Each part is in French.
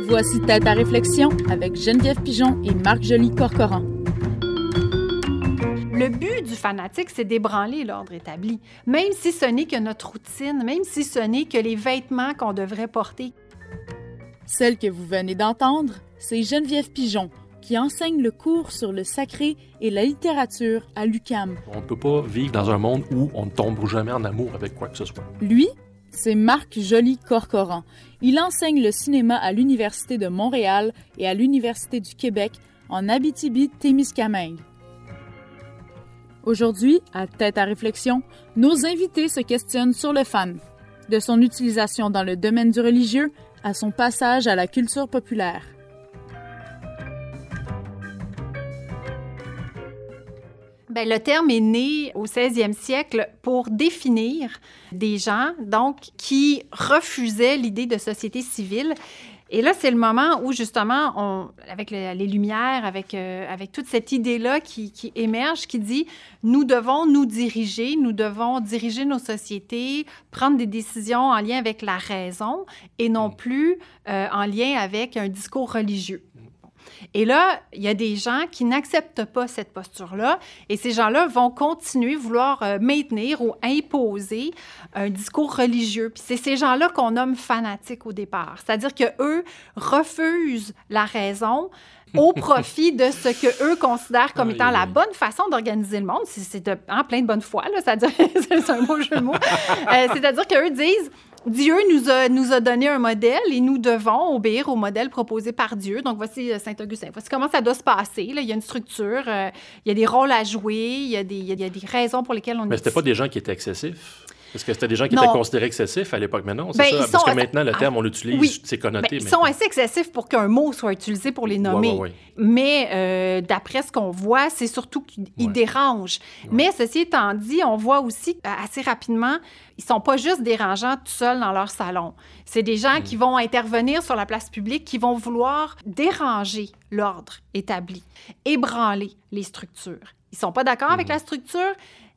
Voici Tête à réflexion avec Geneviève Pigeon et Marc Joly-Corcoran. Le but du fanatique, c'est d'ébranler l'ordre établi, même si ce n'est que notre routine, même si ce n'est que les vêtements qu'on devrait porter. Celle que vous venez d'entendre, c'est Geneviève Pigeon, qui enseigne le cours sur le sacré et la littérature à l'UCAM. On ne peut pas vivre dans un monde où on ne tombe jamais en amour avec quoi que ce soit. Lui, c'est Marc Joly-Corcoran. Il enseigne le cinéma à l'Université de Montréal et à l'Université du Québec en Abitibi-Témiscamingue. Aujourd'hui, à Tête à réflexion, nos invités se questionnent sur le fan, de son utilisation dans le domaine du religieux à son passage à la culture populaire. Bien, le terme est né au 16e siècle pour définir des gens donc qui refusaient l'idée de société civile. Et là, c'est le moment où, justement, on, avec le- les Lumières, avec, euh, avec toute cette idée-là qui, qui émerge, qui dit, nous devons nous diriger, nous devons diriger nos sociétés, prendre des décisions en lien avec la raison et non plus euh, en lien avec un discours religieux. Et là, il y a des gens qui n'acceptent pas cette posture-là et ces gens-là vont continuer vouloir euh, maintenir ou imposer un discours religieux. Puis c'est ces gens-là qu'on nomme fanatiques au départ. C'est-à-dire que eux refusent la raison au profit de ce que eux considèrent comme étant la bonne façon d'organiser le monde. C'est- en plein de bonne foi, là, c'est-à-dire, c'est un beau jeu de mots. Euh, c'est-à-dire qu'eux disent, Dieu nous a, nous a donné un modèle et nous devons obéir au modèle proposé par Dieu. Donc, voici euh, Saint-Augustin. Voici comment ça doit se passer. Là, il y a une structure, euh, il y a des rôles à jouer, il y a des, il y a- des raisons pour lesquelles on Mais est c'était pas des gens qui étaient excessifs? Parce que c'était des gens qui Non. étaient considérés excessifs à l'époque. Mais non, c'est Ben, ça. Parce sont- que maintenant, le terme, on l'utilise, oui. c'est Ben, connoté. ils sont assez excessifs pour qu'un mot soit utilisé pour les nommer. Ouais, ouais, ouais. Mais euh, d'après ce qu'on voit, c'est surtout qu'ils dérangent. Mais ceci étant dit, on voit aussi euh, assez rapidement, ils sont pas juste dérangeants tout seuls dans leur salon. C'est des Mm. gens qui vont intervenir sur la place publique, qui vont vouloir déranger l'ordre établi, ébranler les structures. Ils sont pas d'accord Mm. avec la structure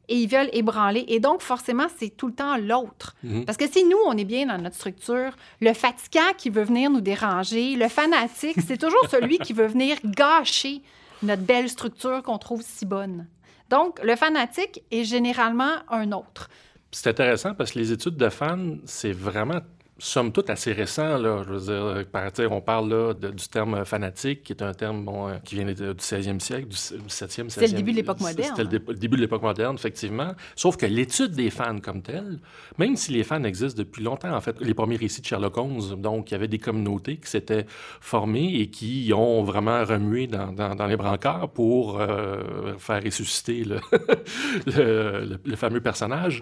et ils veulent ébranler. Et donc, forcément, c'est tout le temps l'autre. Mhm. Parce que si nous, on est bien dans notre structure, le fatigant qui veut venir nous déranger, le fanatique, c'est toujours celui qui veut venir gâcher notre belle structure qu'on trouve si bonne. Donc, le fanatique est généralement un autre. C'est intéressant parce que les études de fans, c'est vraiment, somme toute, assez récent. Là. Je veux dire, par on parle là, de- du terme fanatique, qui est un terme bon, euh, qui vient du 16e siècle, du, du 7e, 16e. C'était le début de l'époque moderne. C'était le, dé- le début de l'époque moderne, effectivement. Sauf que l'étude des fans comme telle, même si les fans existent depuis longtemps, en fait, les premiers récits de Sherlock Holmes, donc il y avait des communautés qui s'étaient formées et qui ont vraiment remué dans, dans- dans les brancards pour euh, faire ressusciter le, le- le- le fameux personnage.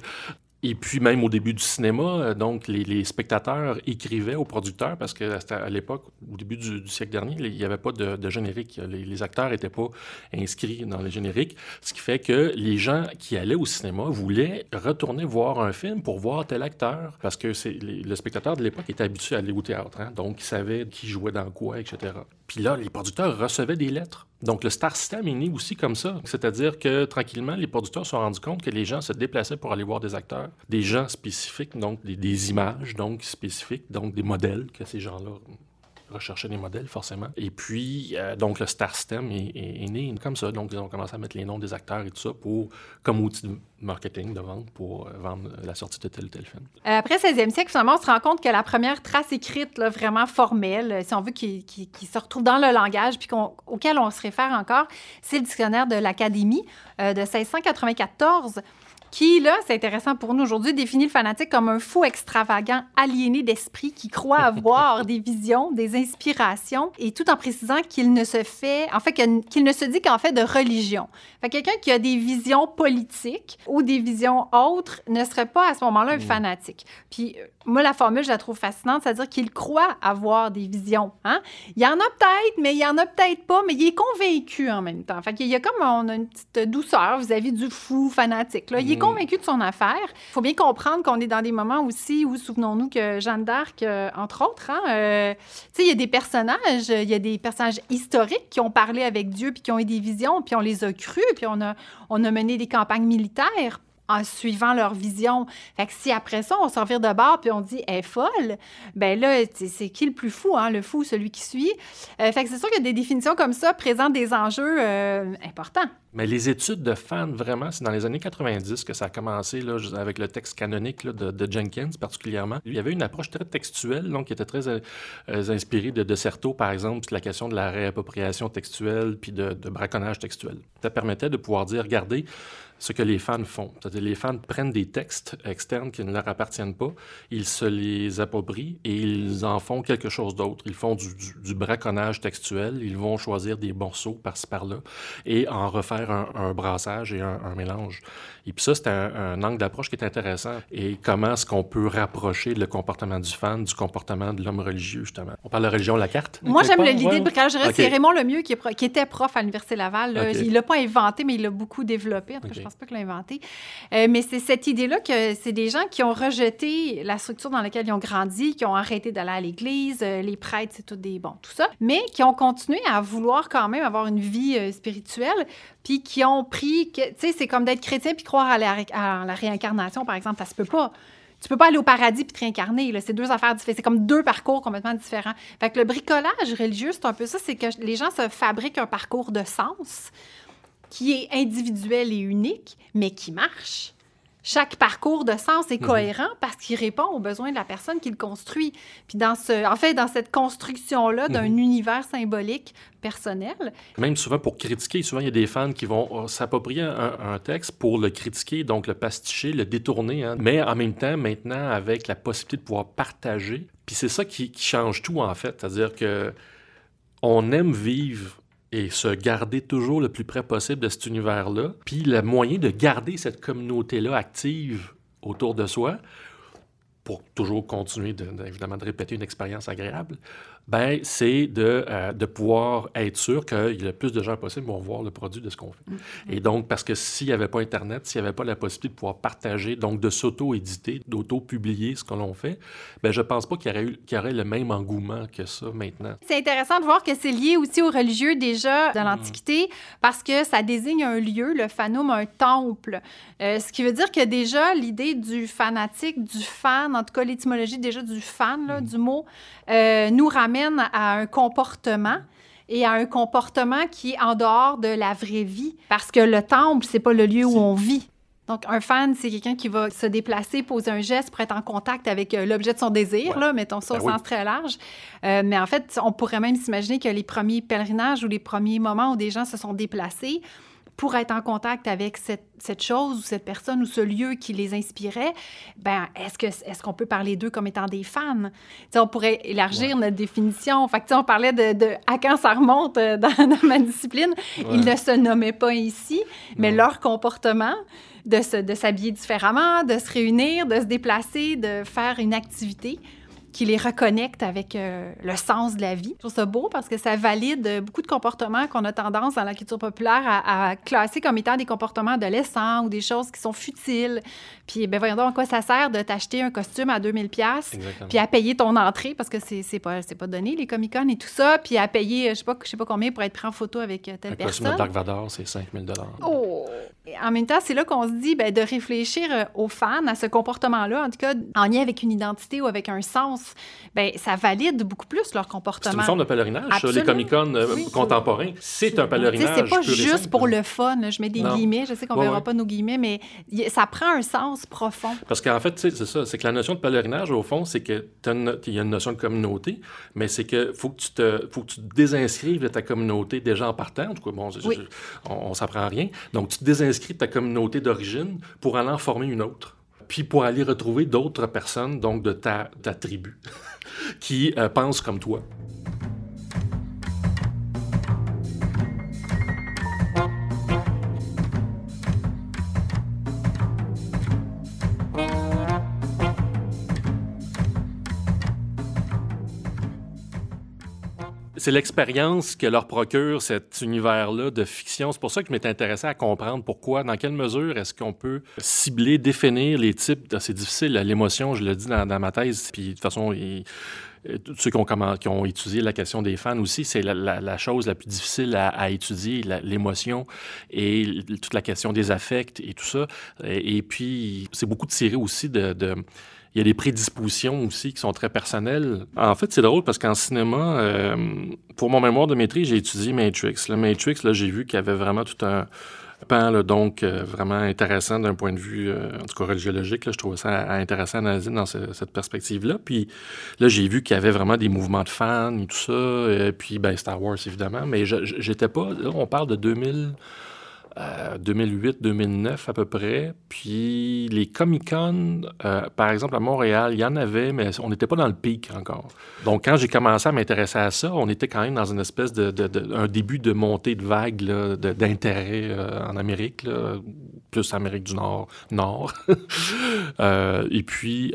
Et puis même au début du cinéma, euh, donc les, spectateurs écrivaient aux producteurs parce que à l'époque, au début du, siècle dernier, il n'y avait pas de, générique. Les, acteurs n'étaient pas inscrits dans les génériques, ce qui fait que les gens qui allaient au cinéma voulaient retourner voir un film pour voir tel acteur parce que les- le spectateur de l'époque était habitué à aller au théâtre, hein, donc il savait qui jouait dans quoi, etc. Puis là, les producteurs recevaient des lettres. Donc, le Star System est né aussi comme ça. C'est-à-dire que, tranquillement, les producteurs se sont rendus compte que les gens se déplaçaient pour aller voir des acteurs, des gens spécifiques, donc des, images donc spécifiques, donc des modèles que ces gens-là recherchaient des modèles, forcément. Et puis, euh, donc, le Star System est, né comme ça. Donc, ils ont commencé à mettre les noms des acteurs et tout ça pour, comme outil de marketing, de vente, pour euh, vendre la sortie de tel ou tel film. Euh, Après 16e siècle, finalement, on se rend compte que la première trace écrite, vraiment formelle, si on veut, qui, se retrouve dans le langage, puis auquel on se réfère encore, c'est le dictionnaire de l'Académie de 1694 qui, là, c'est intéressant pour nous aujourd'hui, définit le fanatique comme un fou extravagant, aliéné d'esprit, qui croit avoir des visions, des inspirations, et tout en précisant qu'il ne se fait, en fait, qu'il ne se dit qu'en fait de religion. Fait que quelqu'un qui a des visions politiques ou des visions autres ne serait pas à ce moment-là un fanatique. Puis euh, moi, la formule, je la trouve fascinante, c'est-à-dire qu'il croit avoir des visions. Hein? Il y en a peut-être, mais il y en a peut-être pas, mais il est convaincu en même temps. Fait qu'il y a comme on a une petite douceur vis-à-vis du fou fanatique. Là. Il est Mm. Convaincu de son affaire. Il faut bien comprendre qu'on est dans des moments aussi où, souvenons-nous que Jeanne d'Arc, euh, entre autres, hein, euh, il y a des personnages, il y a des personnages historiques qui ont parlé avec Dieu puis qui ont eu des visions, puis on les a crus, puis on a, on a mené des campagnes militaires en suivant leur vision. Fait que si après ça, on s'en vire de bord puis on dit elle est folle, ben là, c'est qui le plus fou, hein? Le fou, celui qui suit. Euh, fait que c'est sûr que des définitions comme ça présentent des enjeux euh, importants. Mais les études de fans, vraiment, c'est dans les années 90 que ça a commencé là, avec le texte canonique de, Jenkins particulièrement. Il y avait une approche très textuelle, donc qui était très euh, inspirée de, de par exemple, la question de la réappropriation textuelle puis de braconnage textuel. Ça permettait de pouvoir dire, regardez, ce que les fans font. C'est-à-dire les fans prennent des textes externes qui ne leur appartiennent pas, ils se les approprient et ils en font quelque chose d'autre. Ils font du, braconnage textuel, ils vont choisir des morceaux par-ci par-là et en refaire un, brassage et un, mélange. Et puis ça, c'est un, angle d'approche qui est intéressant. Et comment est-ce qu'on peut rapprocher le comportement du fan du comportement de l'homme religieux, justement? On parle de religion la carte? Moi, j'aime l'idée de braconnage. C'est Raymond Lemieux qui, qui, était prof à l'Université Laval. Il ne l'a pas inventé, mais il l'a beaucoup développé. En tout cas, je pense pas qu'il l'a inventé. Euh, mais c'est cette idée-là que c'est des gens qui ont rejeté la structure dans laquelle ils ont grandi, qui ont arrêté d'aller à l'église, euh, les prêtres, c'est tout des bons, tout ça, mais qui ont continué à vouloir quand même avoir une vie euh, spirituelle, puis qui ont pris, tu sais, c'est comme d'être chrétien puis croire à la, à la réincarnation, par exemple, ça se peut pas tu peux pas aller au paradis puis te réincarner. C'est deux affaires différentes. C'est comme deux parcours complètement différents. Fait que le bricolage religieux, c'est un peu ça, c'est que les gens se fabriquent un parcours de sens qui est individuel et unique, mais qui marche. Chaque parcours de sens est mhm. cohérent parce qu'il répond aux besoins de la personne qui le construit. Puis dans ce, en fait, dans cette construction-là d'un mhm. univers symbolique personnel. Même souvent pour critiquer, souvent il y a des fans qui vont euh, s'approprier un, texte pour le critiquer, donc le pasticher, le détourner, hein. mais en même temps, maintenant, avec la possibilité de pouvoir partager. Puis c'est ça qui, qui change tout en fait, c'est-à-dire que on aime vivre et se garder toujours le plus près possible de cet univers-là. Puis le moyen de garder cette communauté-là active autour de soi, pour toujours continuer, de, évidemment, de répéter une expérience agréable, ben, c'est de, euh, de pouvoir être sûr que le plus de gens possible vont voir le produit de ce qu'on fait. Mm-hmm. Et donc, parce que s'il n'y avait pas Internet, s'il n'y avait pas la possibilité de pouvoir partager, donc de s'auto-éditer, d'auto-publier ce que l'on fait, ben, je ne pense pas qu'il y, aurait eu, y aurait le même engouement que ça maintenant. C'est intéressant de voir que c'est lié aussi aux religieux déjà de mm. l'Antiquité, parce que ça désigne un lieu, le fanum, un temple. Euh, ce qui veut dire que déjà, l'idée du fanatique, du fan, en tout cas l'étymologie déjà du fan, là, mm. du mot, euh, nous ramène à un comportement et à un comportement qui est en dehors de la vraie vie. Parce que le temple, c'est pas le lieu où on vit. Donc, un fan, c'est quelqu'un qui va se déplacer, poser un geste pour être en contact avec euh, l'objet de son désir, là, mettons ça au ben sens très large. Euh, mais en fait, on pourrait même s'imaginer que les premiers pèlerinages ou les premiers moments où des gens se sont déplacés, pour être en contact avec cette, cette, chose ou cette personne ou ce lieu qui les inspirait, ben est-ce que est-ce qu'on peut parler d'eux comme étant des fans? On pourrait élargir notre définition. Fait que, on parlait de, de, à quand ça remonte euh, dans, dans ma discipline. Ils ne se nommaient pas ici, mais leur comportement de s'habiller de différemment, de se réunir, de se déplacer, de faire une activité qui les reconnecte avec euh, le sens de la vie. Je trouve ça beau parce que ça valide beaucoup de comportements qu'on a tendance dans la culture populaire à, classer comme étant des comportements adolescents ou des choses qui sont futiles. Puis, ben voyons donc à quoi ça sert de t'acheter un costume à 2000 pièces puis à payer ton entrée parce que c'est pas, pas donné, les Comic-Con et tout ça, puis à payer, je sais pas, je sais pas combien pour être pris en photo avec euh, telle personne. Un costume de Dark Vador, c'est 5000 Oh! en même temps, c'est là qu'on se dit ben, de réfléchir euh, aux fans, à ce comportement-là, en tout cas en lien avec une identité ou avec un sens, ben, ça valide beaucoup plus leur comportement. C'est une forme de pèlerinage, les Comic-Con euh, contemporains. C'est un pèlerinage. C'est pas juste pour le fun. je mets des guillemets, je sais qu'on ne verra pas nos guillemets, mais ça prend un sens profond. Parce qu'en fait, c'est ça, c'est que la notion de pèlerinage, au fond, c'est qu'il y a une notion de communauté, mais c'est que faut que tu te, faut que tu te désinscrives de ta communauté déjà en partant. En tout cas, bon, on, ne s'apprend rien. Donc, tu te désinscris de ta communauté d'origine pour aller en former une autre puis pour aller retrouver d'autres personnes, donc de ta, tribu, qui euh, pensent comme toi. C'est l'expérience que leur procure cet univers-là de fiction. C'est pour ça que je m'étais intéressé à comprendre pourquoi, dans quelle mesure est-ce qu'on peut cibler, définir les types. C'est difficile, l'émotion, je le dis dans, ma thèse, puis de toute façon, euh, ceux qui ont, qui ont, étudié la question des fans aussi, c'est la, chose la plus difficile à, étudier, l'émotion et toute la question des affects et tout ça. Et, puis, c'est beaucoup tiré aussi de, il y a des prédispositions aussi qui sont très personnelles. En fait, c'est drôle parce qu'en cinéma, euh, pour mon mémoire de maîtrise, j'ai étudié Matrix. Le Matrix, là, j'ai vu qu'il y avait vraiment tout un pan, donc euh, vraiment intéressant d'un point de vue, euh, en tout cas religiologique. je trouvais ça intéressant à analyser dans cette perspective-là. Puis là, j'ai vu qu'il y avait vraiment des mouvements de fans et tout ça. Et puis, ben, Star Wars, évidemment. Mais j'étais pas. Là, on parle de 2000. 2008-2009 euh, à peu près. Puis les Comic-Con, euh, par exemple à Montréal, il y en avait, mais on n'était pas dans le pic encore. Donc quand j'ai commencé à m'intéresser à ça, on était quand même dans une espèce de, un début de montée de vague d'intérêt euh, en Amérique, plus Amérique du Nord, Nord. et puis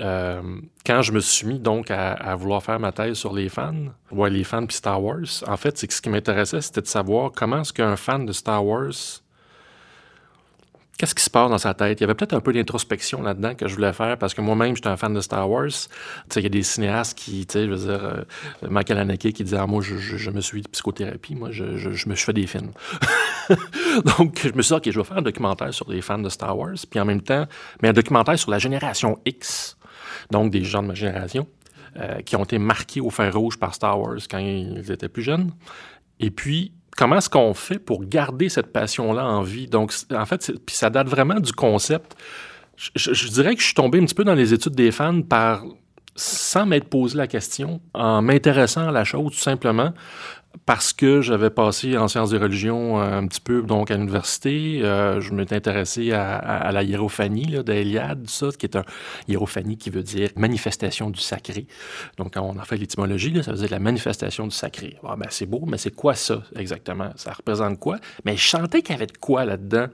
quand je me suis mis donc à, vouloir faire ma thèse sur les fans, ouais, les fans puis Star Wars, en fait, c'est que ce qui m'intéressait, c'était de savoir comment est-ce qu'un fan de Star Wars qu'est-ce qui se passe dans sa tête? Il y avait peut-être un peu d'introspection là-dedans que je voulais faire parce que moi-même, j'étais un fan de Star Wars. Il y a des cinéastes qui, je veux dire, euh, Michael Haneke qui disait, ah, moi, je, me suis de psychothérapie, moi, je, me suis fait des films. Donc, je me suis dit, OK, je vais faire un documentaire sur les fans de Star Wars, puis en même temps, mais un documentaire sur la génération X, donc des gens de ma génération. Euh, qui ont été marqués au fer rouge par Star Wars quand ils étaient plus jeunes. Et puis, comment est-ce qu'on fait pour garder cette passion-là en vie? Donc, en fait, puis ça date vraiment du concept. Je, dirais que je suis tombé un petit peu dans les études des fans par sans m'être posé la question, en m'intéressant à la chose tout simplement, parce que j'avais passé en sciences des religions euh, un petit peu donc à l'université, euh, je m'étais intéressé à, la hiérophanie d'Eliade, ça, qui est un hiérophanie qui veut dire manifestation du sacré. Donc quand on a fait l'étymologie, ça veut dire la manifestation du sacré. Ah, ben, c'est beau, mais c'est quoi ça exactement? Ça représente quoi? Mais je sentais qu'il y avait de quoi là-dedans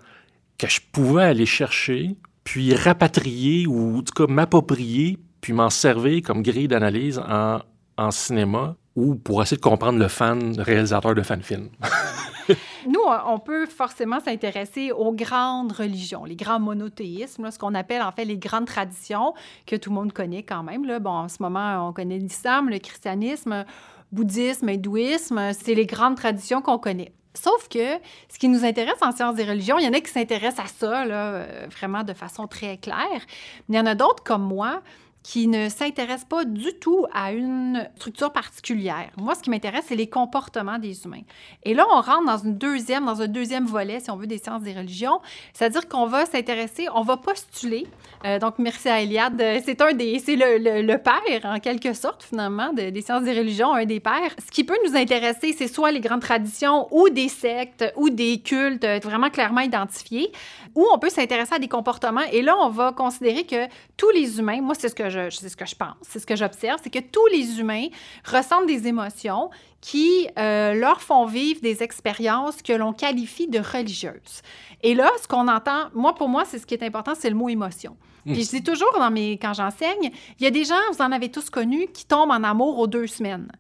que je pouvais aller chercher, puis rapatrier ou en tout cas m'approprier, puis m'en servir comme grille d'analyse en, en cinéma ou pour essayer de comprendre le fan, le réalisateur de fan film. Nous, on peut forcément s'intéresser aux grandes religions, les grands monothéismes, ce qu'on appelle en fait les grandes traditions que tout le monde connaît quand même. Bon, en ce moment, on connaît l'islam, le christianisme, bouddhisme, hindouisme, c'est les grandes traditions qu'on connaît. Sauf que ce qui nous intéresse en sciences des religions, il y en a qui s'intéressent à ça, là, euh, vraiment de façon très claire. Mais il y en a d'autres comme moi qui ne s'intéresse pas du tout à une structure particulière. Moi, ce qui m'intéresse, c'est les comportements des humains. Et là, on rentre dans une deuxième, dans un deuxième volet, si on veut, des sciences des religions. C'est-à-dire qu'on va s'intéresser, on va postuler. Euh, donc, merci à Eliade. C'est un des, c'est le, père, en quelque sorte, finalement, des sciences des religions, un des pères. Ce qui peut nous intéresser, c'est soit les grandes traditions ou des sectes ou des cultes vraiment clairement identifiés, ou on peut s'intéresser à des comportements. Et là, on va considérer que tous les humains, moi, c'est ce que c'est ce que je pense, c'est ce que j'observe, c'est que tous les humains ressentent des émotions qui euh, leur font vivre des expériences que l'on qualifie de religieuses. Et là, ce qu'on entend, moi, pour moi, c'est ce qui est important, c'est le mot émotion. Hmm. Puis je dis toujours dans mes, quand j'enseigne, il y a des gens, vous en avez tous connu, qui tombent en amour aux deux semaines.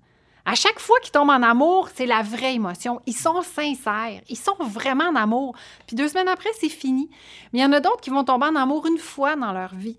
À chaque fois qu'ils tombent en amour, c'est la vraie émotion. Ils sont sincères. Ils sont vraiment en amour. Puis deux semaines après, c'est fini. Mais il y en a d'autres qui vont tomber en amour une fois dans leur vie.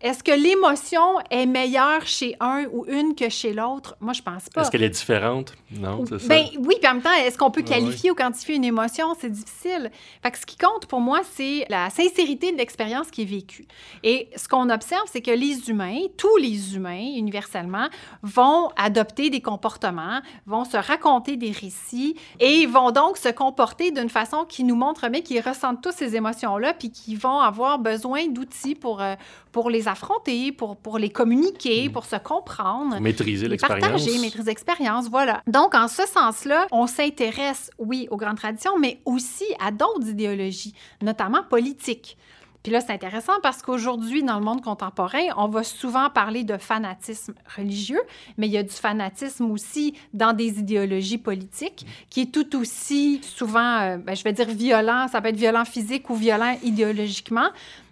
Est-ce que l'émotion est meilleure chez un ou une que chez l'autre? Moi, je pense pas. Est-ce qu'elle est différente? Non, c'est ça. Ben, oui, puis en même temps, est-ce qu'on peut qualifier ou quantifier une émotion? C'est difficile. Fait que ce qui compte pour moi, c'est la sincérité de l'expérience qui est vécue. Et ce qu'on observe, c'est que les humains, tous les humains, universellement, vont adopter des comportements, vont se raconter des récits et vont donc se comporter d'une façon qui nous montre bien qu'ils ressentent tous ces émotions-là, puis qu'ils vont avoir besoin d'outils pour, euh, pour les affronter, pour, pour les communiquer, mm. pour se comprendre. Maîtriser l'expérience. Partager, maîtriser l'expérience, voilà. Donc, en ce sens-là, on s'intéresse, oui, aux grandes traditions, mais aussi à d'autres idéologies, notamment politiques. Puis là, c'est intéressant parce qu'aujourd'hui, dans le monde contemporain, on va souvent parler de fanatisme religieux, mais il y a du fanatisme aussi dans des idéologies politiques qui est tout aussi souvent, euh, ben, je vais dire violent, ça peut être violent physique ou violent idéologiquement,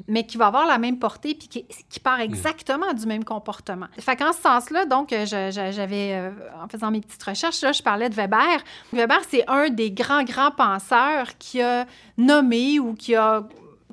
mais qui va avoir la même portée puis qui, qui part mm. exactement du même comportement. Fait qu'en ce sens-là, donc, euh, j'avais, euh, en faisant mes petites recherches, là, je parlais de Weber. Weber, c'est un des grands, grands penseurs qui a nommé ou qui a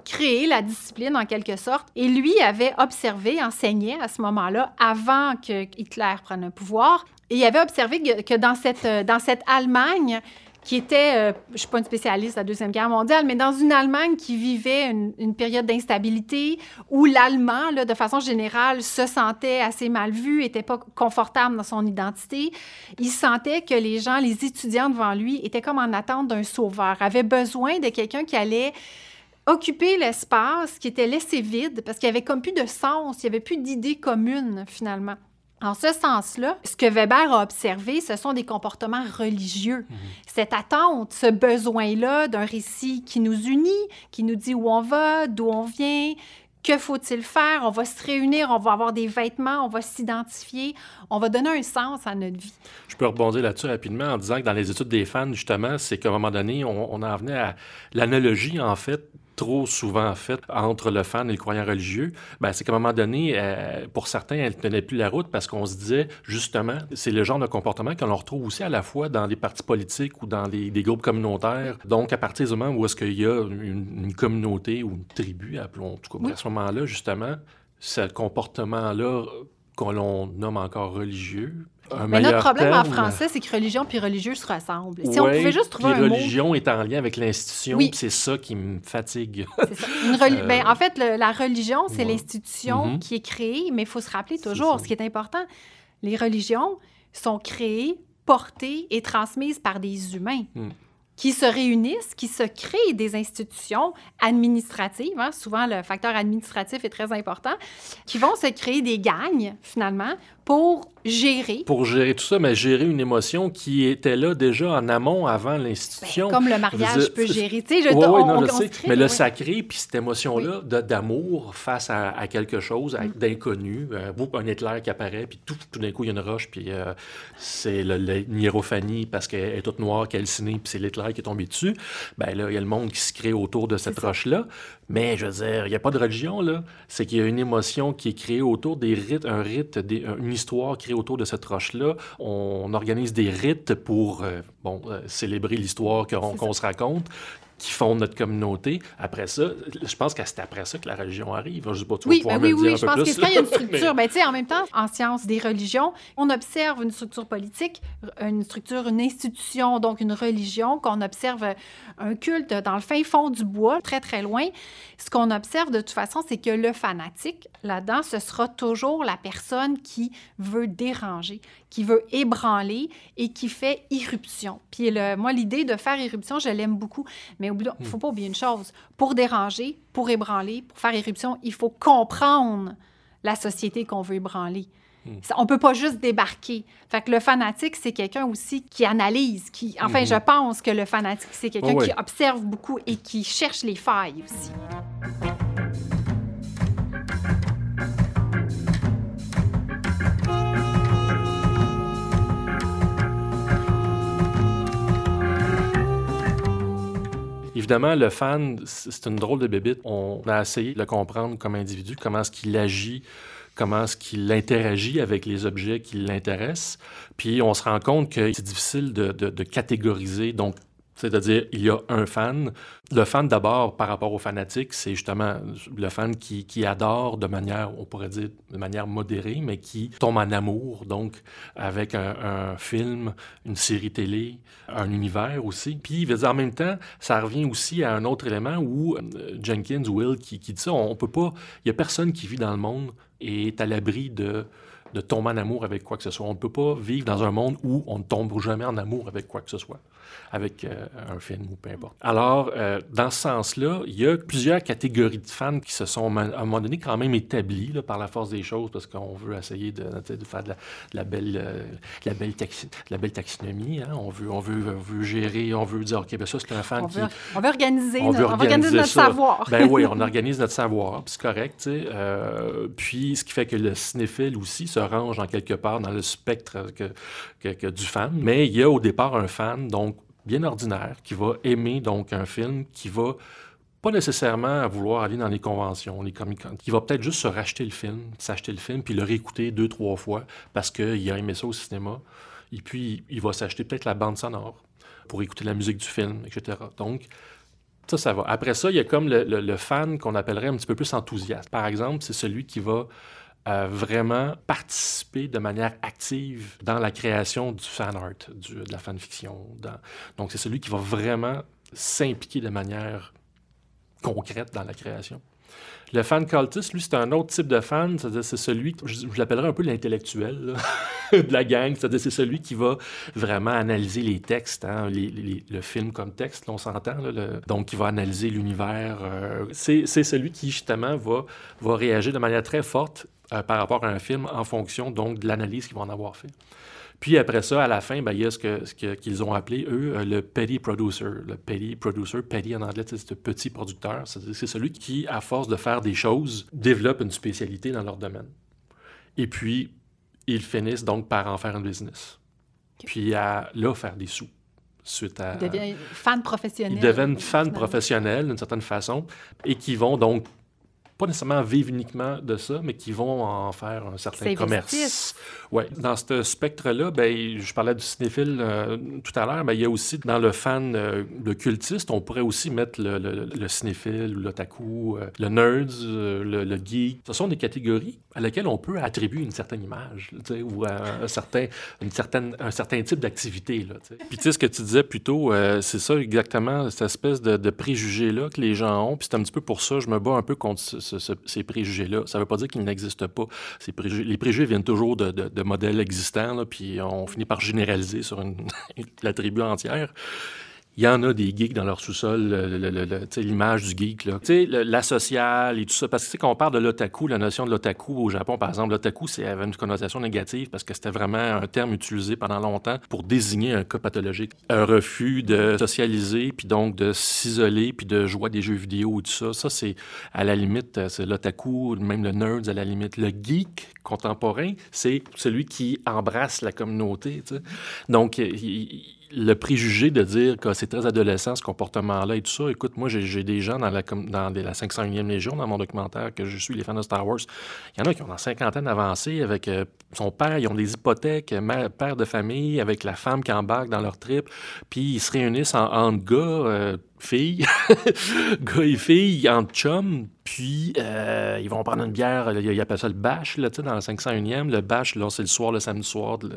créé la discipline en quelque sorte. Et lui avait observé, enseignait à ce moment-là, avant que Hitler prenne le pouvoir, et il avait observé que dans cette, dans cette Allemagne, qui était, euh, je ne suis pas une spécialiste de la Deuxième Guerre mondiale, mais dans une Allemagne qui vivait une, période d'instabilité, où l'Allemand, de façon générale, se sentait assez mal vu, n'était pas confortable dans son identité, il sentait que les gens, les étudiants devant lui, étaient comme en attente d'un sauveur, avaient besoin de quelqu'un qui allait occuper l'espace qui était laissé vide parce qu'il n'y avait comme plus de sens, il n'y avait plus d'idées communes finalement. En ce sens-là, ce que Weber a observé, ce sont des comportements religieux. Mhm. Cette attente, ce besoin-là d'un récit qui nous unit, qui nous dit où on va, d'où on vient, que faut-il faire? On va se réunir, on va avoir des vêtements, on va s'identifier, on va donner un sens à notre vie. Je peux rebondir là-dessus rapidement en disant que dans les études des fans, justement, c'est qu'à un moment donné, on, on en venait à l'analogie, en fait, trop souvent faite entre le fan et le croyant religieux, ben, c'est qu'à un moment donné, euh, pour certains, elle ne tenait plus la route parce qu'on se disait, justement, c'est le genre de comportement qu'on retrouve aussi à la fois dans les partis politiques ou dans les, des groupes communautaires. Donc, à partir du moment où est-ce qu'il y a une, communauté ou une tribu, appelons, en tout cas, à ce moment-là, justement, ce comportement-là qu'on nomme encore religieux, mais notre problème en français, c'est que religion puis religieux se ressemblent. Si on pouvait juste trouver un religion est en lien avec l'institution, oui. c'est ça qui me fatigue. Ça. Euh, ben, en fait, la religion, c'est l'institution mm-hmm. qui est créée, mais il faut se rappeler toujours, ce qui est important, les religions sont créées, portées et transmises par des humains. Mm qui se réunissent, qui se créent des institutions administratives, hein, souvent le facteur administratif est très important, qui vont se créer des gangs, finalement, pour gérer. Pour gérer tout ça, mais gérer une émotion qui était là déjà en amont avant l'institution. Ben, comme le mariage peut gérer. Tu sais, je, non, sais. mais le sacré, puis cette émotion-là d'amour face à, quelque chose, mm. d'inconnu, euh, un éclair qui apparaît, puis tout, tout d'un coup, il y a une roche, puis euh, c'est une hiérophanie parce qu'elle est toute noire, calcinée, puis c'est l'éclair qui est tombé dessus. Ben là, il y a le monde qui se crée autour de cette roche-là. Mais je veux dire, il n'y a pas de religion, là. C'est qu'il y a une émotion qui est créée autour des rites, un rite, des, une histoire créée autour de cette roche-là. On organise des rites pour, euh, bon, euh, célébrer l'histoire qu'on se raconte qui font notre communauté. Après ça, je pense que c'est après ça que la religion arrive. Je sais pas, tu oui, ben oui, oui, je pense que quand il y a une structure, ben, en même temps, en sciences des religions, on observe une structure politique, une structure, une institution, donc une religion, qu'on observe un culte dans le fin fond du bois, très, très loin. Ce qu'on observe de toute façon, c'est que le fanatique, là-dedans, ce sera toujours la personne qui veut déranger, qui veut ébranler et qui fait irruption. Puis le, moi, l'idée de faire irruption, je l'aime beaucoup. Mais il ne faut hmm. pas oublier une chose. Pour déranger, pour ébranler, pour faire irruption, il faut comprendre la société qu'on veut ébranler. Hmm. On ne peut pas juste débarquer. Fait que le fanatique, c'est quelqu'un aussi qui analyse, qui... Enfin, hmm. je pense que le fanatique, c'est quelqu'un qui observe beaucoup et qui cherche les failles aussi. Évidemment, le fan, c'est une drôle de bébite. On a essayé de le comprendre comme individu, comment est-ce qu'il agit, comment est-ce qu'il interagit avec les objets qui l'intéressent. Puis on se rend compte que c'est difficile de, de catégoriser. Donc, c'est-à-dire, il y a un fan. Le fan, d'abord, par rapport au fanatique, c'est justement le fan qui, qui, adore de manière, on pourrait dire, de manière modérée, mais qui tombe en amour, donc, avec un, film, une série télé, un univers aussi. Puis, en même temps, ça revient aussi à un autre élément où euh, Jenkins, Will, qui, qui dit ça, on peut pas... Il y a personne qui vit dans le monde et est à l'abri de de tomber en amour avec quoi que ce soit. On ne peut pas vivre dans un monde où on ne tombe jamais en amour avec quoi que ce soit, avec euh, un film ou peu importe. Alors, euh, dans ce sens-là, il y a plusieurs catégories de fans qui se sont à un moment donné quand même établies par la force des choses parce qu'on veut essayer de, faire de la, belle, euh, la, belle la belle taxinomie. Hein. On, veut, on, veut, gérer, on veut dire, OK, ben ça, c'est un fan on qui... Veut, on veut organiser, on veut organiser, notre savoir. ben oui, on organise notre savoir, c'est correct. puis, ce qui fait que le cinéphile aussi se range en quelque part dans le spectre que, du fan. Mais il y a au départ un fan, donc bien ordinaire, qui va aimer donc un film, qui va pas nécessairement vouloir aller dans les conventions, les comic qui va peut-être juste se racheter le film, s'acheter le film, puis le réécouter deux, trois fois parce qu'il a aimé ça au cinéma. Et puis, il va s'acheter peut-être la bande sonore pour écouter la musique du film, etc. Donc, Ça, ça va. Après ça, il y a comme le, le fan qu'on appellerait un petit peu plus enthousiaste. Par exemple, c'est celui qui va vraiment participer de manière active dans la création du fan art, de la fanfiction. Donc, c'est celui qui va vraiment s'impliquer de manière concrète dans la création. Le fan cultiste, lui, c'est un autre type de fan. C'est celui, je, je l'appellerais un peu l'intellectuel de la gang. C'est celui qui va vraiment analyser les textes, hein, le film comme texte, on s'entend. donc, qui va analyser l'univers. Euh, c'est celui qui, justement, va, va réagir de manière très forte euh, par rapport à un film en fonction donc de l'analyse qu'ils vont en avoir fait. Puis après ça, à la fin, ben, il y a ce qu'ils ont appelé, eux, euh, le petty producer. Le petty producer, petty en anglais, c'est petit producteur. C'est celui qui, à force de faire des choses, développe une spécialité dans leur domaine. Et puis, ils finissent donc par en faire un business. Puis à là, faire des sous. Suite à, ils deviennent fans professionnels. Ils deviennent fans professionnels d'une certaine façon et qui vont donc pas nécessairement vivre uniquement de ça, mais qui vont en faire un certain commerce. Ouais. Dans ce spectre-là, ben, je parlais du cinéphile euh, tout à l'heure, mais il y a aussi dans le fan, euh, le cultiste, on pourrait aussi mettre le, le, cinéphile ou l'otaku, euh, le nerds, le, geek. Ce sont des catégories à lesquelles on peut attribuer une certaine image, ou un, certain, une certaine, un certain type d'activité. Puis tu sais, ce que tu disais plus tôt, c'est ça exactement, cette espèce de, de préjugé-là que les gens ont. Puis c'est un petit peu pour ça, je me bats un peu contre ces préjugés-là. Ça ne veut pas dire qu'ils n'existent pas. Les préjugés viennent toujours de, de, modèles existants, puis on finit par généraliser sur une, la tribu entière il y en a des geeks dans leur sous-sol, l'image du geek, là. la sociale et tout ça. Parce que quand on parle de l'otaku, la notion de l'otaku au Japon, par exemple, l'otaku, ça avait une connotation négative parce que c'était vraiment un terme utilisé pendant longtemps pour désigner un cas pathologique. Un refus de socialiser, puis donc de s'isoler, puis de jouer à des jeux vidéo et tout ça. Ça, c'est à la limite, c'est l'otaku, même le nerd à la limite. Le geek contemporain, c'est celui qui embrasse la communauté. Donc, il, le préjugé de dire que c'est très adolescent, ce comportement-là et tout ça. Écoute, moi, j'ai des gens dans la, dans la 501e Légion, dans mon documentaire, que je suis les fans de Star Wars. Il y en a qui ont dans cinquantaine avancée avec euh, son père, ils ont des hypothèques, père de famille, avec la femme qui embarque dans leur trip, puis ils se réunissent en, en gars, euh, filles, gars et filles, en chum, puis euh, ils vont prendre une bière, ils appellent ça le bâche, là, dans le 501e. Le bâche, là, c'est le soir, le samedi soir de,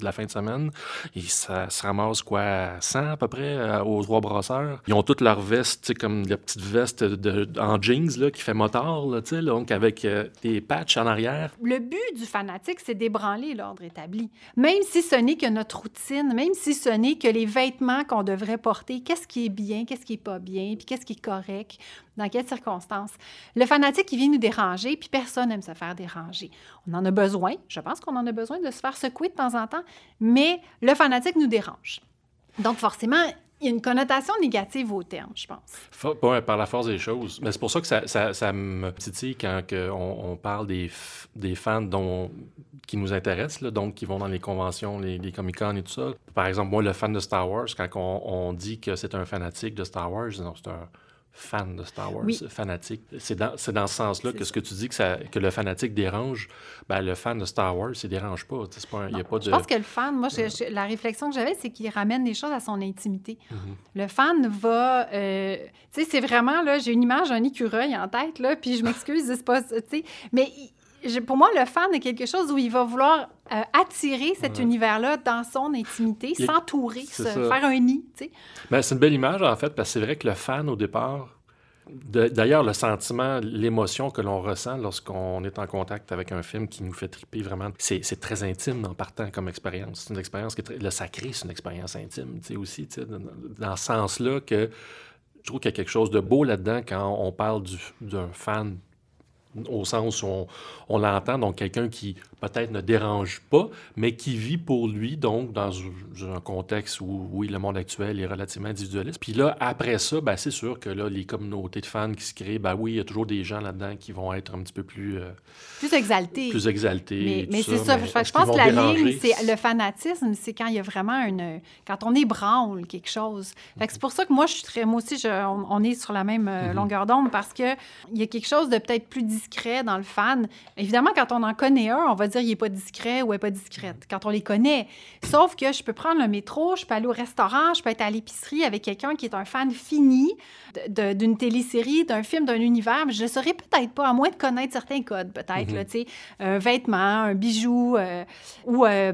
la fin de semaine. Et ça se ramasse, quoi, 100 à peu près euh, aux trois brasseurs. Ils ont toutes leurs vestes, comme la petite veste en jeans là, qui fait motard, là, donc avec euh, des patchs en arrière. Le but du fanatique, c'est d'ébranler l'ordre établi. Même si ce n'est que notre routine, même si ce n'est que les vêtements qu'on devrait porter, qu'est-ce qui est bien, qu'est-ce qui est pas bien, puis qu'est-ce qui est correct, dans quelles circonstances. Le fanatique, il vient nous déranger, puis personne n'aime se faire déranger. On en a besoin, je pense qu'on en a besoin de se faire secouer de temps en temps, mais le fanatique nous dérange. Donc, forcément, il y a une connotation négative au terme, je pense. par la force des choses. Mais c'est pour ça que ça, me titille quand on, parle des, fans dont, qui nous intéressent, donc qui vont dans les conventions, les, Comic-Con et tout ça. Par exemple, moi, le fan de Star Wars, quand on, on dit que c'est un fanatique de Star Wars, c'est un fan de Star Wars, fanatique. C'est dans, dans, ce sens-là que ce que tu dis que, ça, que le fanatique dérange, ben, le fan de Star Wars, il dérange pas. pas, y a pas de... Je pense que le fan, moi, la réflexion que j'avais, c'est qu'il ramène les choses à son intimité. Mm-hmm. Le fan va... Euh, tu sais, c'est vraiment, là, j'ai une image d'un écureuil en tête, là, puis je m'excuse, c'est pas... Tu sais, mais pour moi, le fan est quelque chose où il va vouloir euh, attirer cet univers-là dans son intimité, s'entourer, faire un nid. Ben, c'est une belle image, en fait, parce que c'est vrai que le fan, au départ, D'ailleurs, le sentiment, l'émotion que l'on ressent lorsqu'on est en contact avec un film qui nous fait triper vraiment, c'est très intime en partant comme expérience. C'est une expérience qui est le sacré, c'est une expérience intime, tu sais, aussi, tu sais, dans, dans, ce sens-là que je trouve qu'il y a quelque chose de beau là-dedans quand on parle d'un fan au sens où on, l'entend, donc quelqu'un qui peut-être ne dérange pas, mais qui vit pour lui, donc dans un contexte où, oui, le monde actuel est relativement individualiste. Puis là, après ça, ben, c'est sûr que là, les communautés de fans qui se créent, ben oui, il y a toujours des gens là-dedans qui vont être un petit peu plus... Euh, plus exaltés. Plus exaltés. Mais, c'est ça, je pense que la ligne, c'est le fanatisme, c'est quand il y a vraiment une... quand on ébranle quelque chose. Fait que c'est pour ça que moi, je suis très... Moi aussi, on, est sur la même euh, mm-hmm. longueur d'onde parce qu'il y a quelque chose de peut-être plus discret dans le fan. Évidemment, quand on en connaît un, on va dire il n'est pas discret ou elle n'est pas discrète, quand on les connaît. Sauf que je peux prendre le métro, je peux aller au restaurant, je peux être à l'épicerie avec quelqu'un qui est un fan fini d'une télésérie, d'un film, d'un univers, je ne saurais peut-être pas, à moins de connaître certains codes, peut-être, tu sais, un vêtement, un bijou euh, ou euh,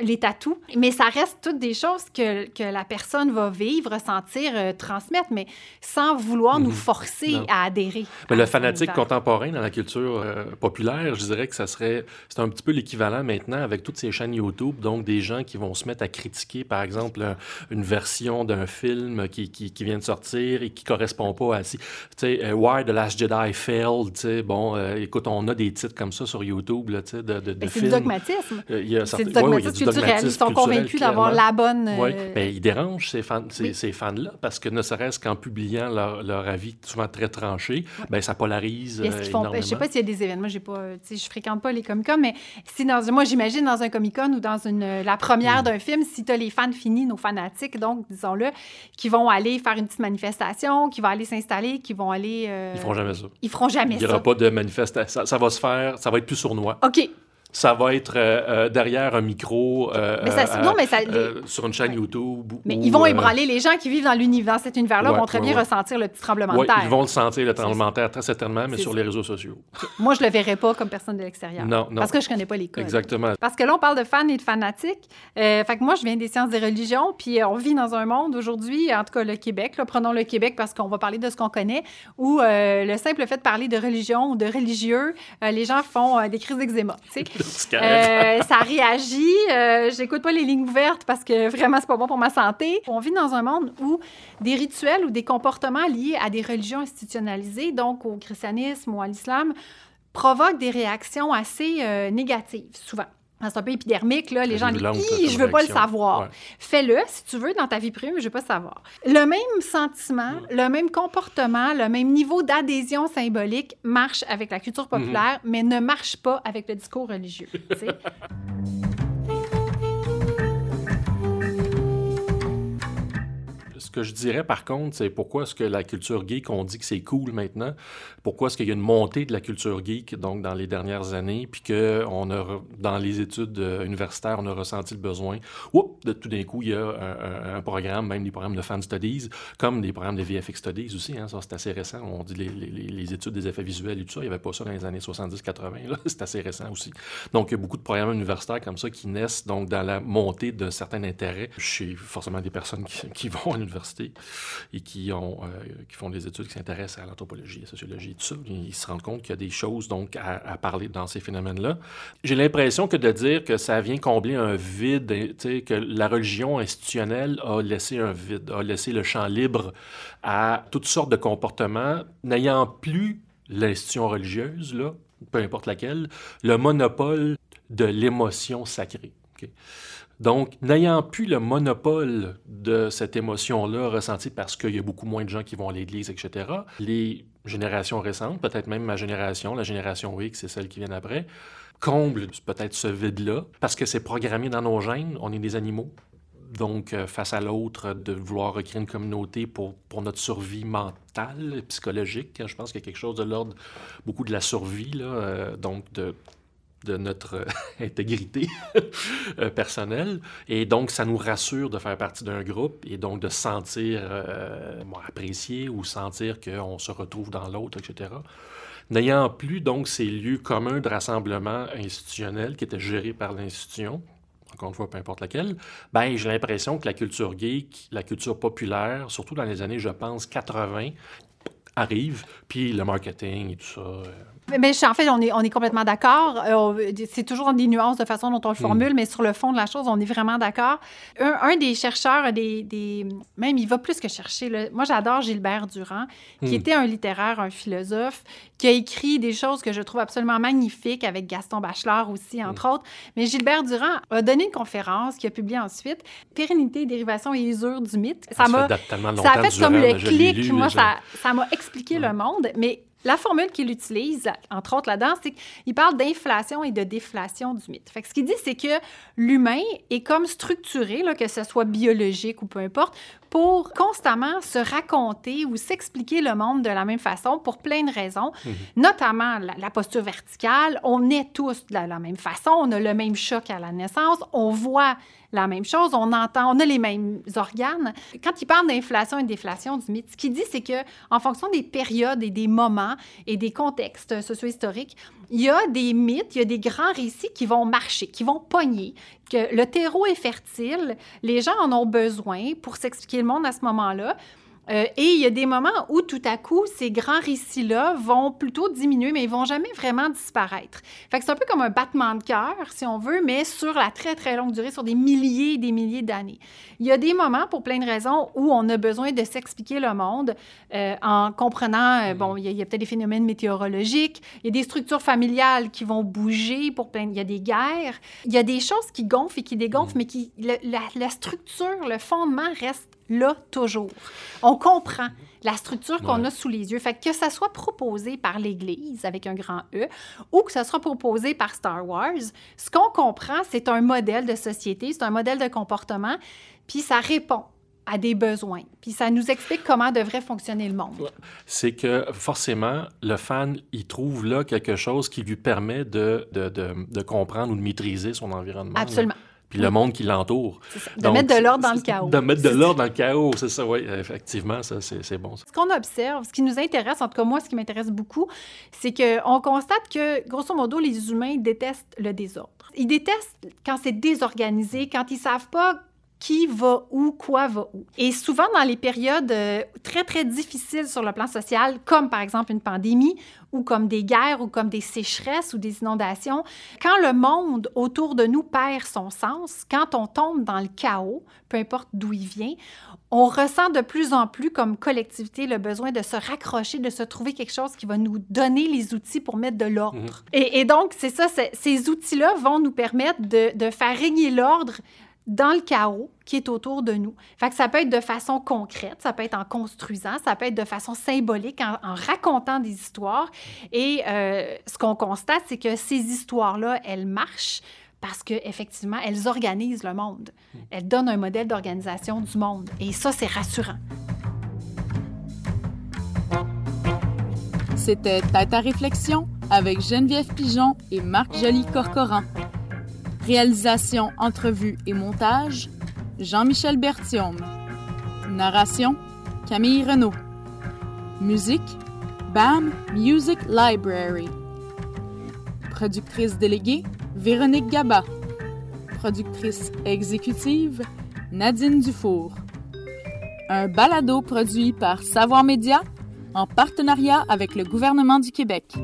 les tatous. Mais ça reste toutes des choses que, que la personne va vivre, ressentir, euh, transmettre, mais sans vouloir nous mhm. forcer à adhérer. Mais le fanatique contemporain dans la culture populaire, je dirais que ça serait, c'est un petit peu l'équivalent maintenant avec toutes ces chaînes YouTube, donc des gens qui vont se mettre à critiquer, par exemple, une version d'un film qui, qui, qui, vient de sortir et qui correspond pas à... Tu sais, Why the Last Jedi Failed, tu sais, bon, écoute, on a des titres comme ça sur YouTube, là, tu sais, de, de, de C'est du dogmatisme. c'est du dogmatisme culturel. Ils sont convaincus d'avoir la bonne... Oui, mais ils dérangent ces, fans, ces, ces fans-là parce que ne serait-ce qu'en publiant leur, leur, avis souvent très tranché, ben, ça polarise euh, énormément. Je sais pas s'il y a des événements, j'ai pas, je fréquente pas les Comic-Con, mais si dans, moi, j'imagine dans un Comic-Con ou dans une, la première mm. d'un film, si tu as les fans finis, nos fanatiques, donc, disons-le, qui vont aller faire une petite manifestation, qui vont aller s'installer, qui vont aller... Euh... Ils feront jamais ça. Ils feront jamais ça. Il n'y aura pas de manifestation. Ça, va se faire, ça va être plus sournois. OK ça va être euh, euh, derrière un micro euh, non, mais ça, sur une chaîne YouTube. Mais ils vont ébranler les gens qui vivent dans l'univers, cet univers-là vont très bien ressentir le petit tremblement de terre. Ils vont le sentir, le tremblement de terre, très certainement, mais sur les réseaux sociaux. Moi, je le verrai pas comme personne de l'extérieur. Non, non. Parce que je connais pas les codes. Exactement. Parce que là, on parle de fans et de fanatiques. fait que moi, je viens des sciences des religions, puis on vit dans un monde aujourd'hui, en tout cas le Québec, prenons le Québec parce qu'on va parler de ce qu'on connaît, où le simple fait de parler de religion ou de religieux, les gens font des crises d'eczéma. Euh, ça réagit. Euh, j'écoute pas les lignes ouvertes parce que vraiment, c'est pas bon pour ma santé. On vit dans un monde où des rituels ou des comportements liés à des religions institutionnalisées, donc au christianisme ou à l'islam, provoquent des réactions assez euh, négatives, souvent. C'est un peu épidermique, là. Les gens disent, je veux pas le savoir. Fais-le, si tu veux, dans ta vie privée, mais je veux pas savoir. Le même sentiment, le même comportement, le même niveau d'adhésion symbolique marche avec la culture populaire, mais ne marche pas avec le discours religieux. Ce que je dirais par contre, c'est pourquoi est-ce que la culture geek, on dit que c'est cool maintenant, pourquoi est-ce qu'il y a une montée de la culture geek donc dans les dernières années, puis que on a, dans les études euh, universitaires, on a ressenti le besoin, oups, de tout d'un coup, il y a un, programme, même des programmes de fan studies, comme des programmes de VFX studies aussi, hein, ça c'est assez récent, on dit les, études des effets visuels et tout ça, il n'y avait pas ça dans les années 70-80, c'est assez récent aussi. Donc il y a beaucoup de programmes universitaires comme ça qui naissent donc dans la montée d'un certain intérêt chez forcément des personnes qui, qui vont à l'université et euh, qui font des études qui s'intéressent à l'anthropologie, à la sociologie, tout ça. Ils se rendent compte qu'il y a des choses donc à, parler dans ces phénomènes-là. J'ai l'impression que de dire que ça vient combler un vide, que la religion institutionnelle a laissé un vide, a laissé le champ libre à toutes sortes de comportements, n'ayant plus l'institution religieuse, peu importe laquelle, le monopole de l'émotion sacrée. Donc, n'ayant plus le monopole de cette émotion-là ressentie parce qu'il y a beaucoup moins de gens qui vont à l'église, etc., les générations récentes, peut-être même ma génération, la génération X et celle qui vient après, comblent peut-être ce vide-là parce que c'est programmé dans nos gènes, on est des animaux. Donc, euh, face à l'autre, de vouloir recréer une communauté pour, notre survie mentale, psychologique, je pense qu'il y a quelque chose de l'ordre beaucoup de la survie, là, euh, donc de de notre euh, intégrité euh, personnelle. Et donc, ça nous rassure de faire partie d'un groupe et donc de se sentir euh, apprécié ou sentir qu'on se retrouve dans l'autre, etc. N'ayant plus donc ces lieux communs de rassemblement institutionnel qui étaient gérés par l'institution, encore une fois, peu importe laquelle, ben, j'ai l'impression que la culture geek, la culture populaire, surtout dans les années, je pense, 80, arrive, puis le marketing et tout ça mais en fait, on est, on est complètement d'accord. Euh, c'est toujours des nuances de façon dont on le hmm. formule, mais sur le fond de la chose, on est vraiment d'accord. Un, des chercheurs, des, des, même il va plus que chercher. moi, j'adore Gilbert Durand, qui hmm. était un littéraire, un philosophe, qui a écrit des choses que je trouve absolument magnifiques avec Gaston Bachelard aussi, entre hmm. autres. Mais Gilbert Durand a donné une conférence qu'il a publiée ensuite, Pérennité, dérivation et usure du mythe. Ça, m'a, ça a fait comme le clic. Moi, ça, ça m'a expliqué le monde, mais la formule qu'il utilise, entre autres là-dedans, c'est qu'il parle d'inflation et de déflation du mythe. Fait ce qu'il dit, c'est que l'humain est comme structuré, là, que ce soit biologique ou peu importe, pour constamment se raconter ou s'expliquer le monde de la même façon pour plein de raisons, Mhm. notamment la, la posture verticale. On est tous de la, la même façon, on a le même choc à la naissance, on voit la même chose, on entend, on a les mêmes organes. Quand il parle d'inflation et déflation du mythe, ce qu'il dit, c'est que en fonction des périodes et des moments et des contextes socio-historiques, il y a des mythes, il y a des grands récits qui vont marcher, qui vont pogner, que le terreau est fertile, les gens en ont besoin pour s'expliquer le monde à ce moment-là. Euh, et il y a des moments où tout à coup, ces grands récits-là vont plutôt diminuer, mais ils vont jamais vraiment disparaître. Fait que c'est un peu comme un battement de cœur, si on veut, mais sur la très, très longue durée, sur des milliers et des milliers d'années. Il y a des moments, pour plein de raisons, où on a besoin de s'expliquer le monde euh, en comprenant, euh, bon, il y a, peut-être des phénomènes météorologiques, il y a des structures familiales qui vont bouger pour plein... Il y a des guerres, il y a des choses qui gonflent et qui dégonflent, mais qui... le- la, la structure, le fondement reste là toujours. On comprend la structure qu'on Ouais. a sous les yeux. Fait que, que ça soit proposé par l'Église avec un grand E ou que ça soit proposé par Star Wars, ce qu'on comprend, c'est un modèle de société, c'est un modèle de comportement, puis ça répond à des besoins, puis ça nous explique comment devrait fonctionner le monde. c'est que forcément, le fan, il trouve là quelque chose qui lui permet de, de, de, de comprendre ou de maîtriser son environnement. là. Puis le monde qui l'entoure. De Donc, mettre de l'ordre dans le chaos. De mettre de l'ordre dans le chaos, c'est ça, oui. Effectivement, ça, c'est c'est bon. ça. Ce qu'on observe, ce qui nous intéresse, en tout cas moi, ce qui m'intéresse beaucoup, c'est qu'on constate que, grosso modo, les humains détestent le désordre. Ils détestent quand c'est désorganisé, quand ils savent pas qui va où, quoi va où. Et souvent, dans les périodes euh, très, très difficiles sur le plan social, comme par exemple une pandémie, ou comme des guerres, ou comme des sécheresses, ou des inondations, quand le monde autour de nous perd son sens, quand on tombe dans le chaos, peu importe d'où il vient, on ressent de plus en plus comme collectivité le besoin de se raccrocher, de se trouver quelque chose qui va nous donner les outils pour mettre de l'ordre. Mhm. et, et donc, c'est ça, ces outils-là vont nous permettre de, de faire régner l'ordre dans le chaos qui est autour de nous. Fait que ça peut être de façon concrète, ça peut être en construisant, ça peut être de façon symbolique, en, en racontant des histoires. Et euh, ce qu'on constate, c'est que ces histoires-là, elles marchent parce qu'effectivement, elles organisent le monde. Elles donnent un modèle d'organisation du monde. Et ça, c'est rassurant. C'était Tête à réflexion avec Geneviève Pigeon et Marc Joly-Corcoran. Réalisation, entrevue et montage, Jean-Michel Berthiaume. Narration, Camille Renaud. Musique, BAM Music Library. Productrice déléguée, Véronique Gaba. Productrice exécutive, Nadine Dufour. Un balado produit par Savoir Média en partenariat avec le gouvernement du Québec.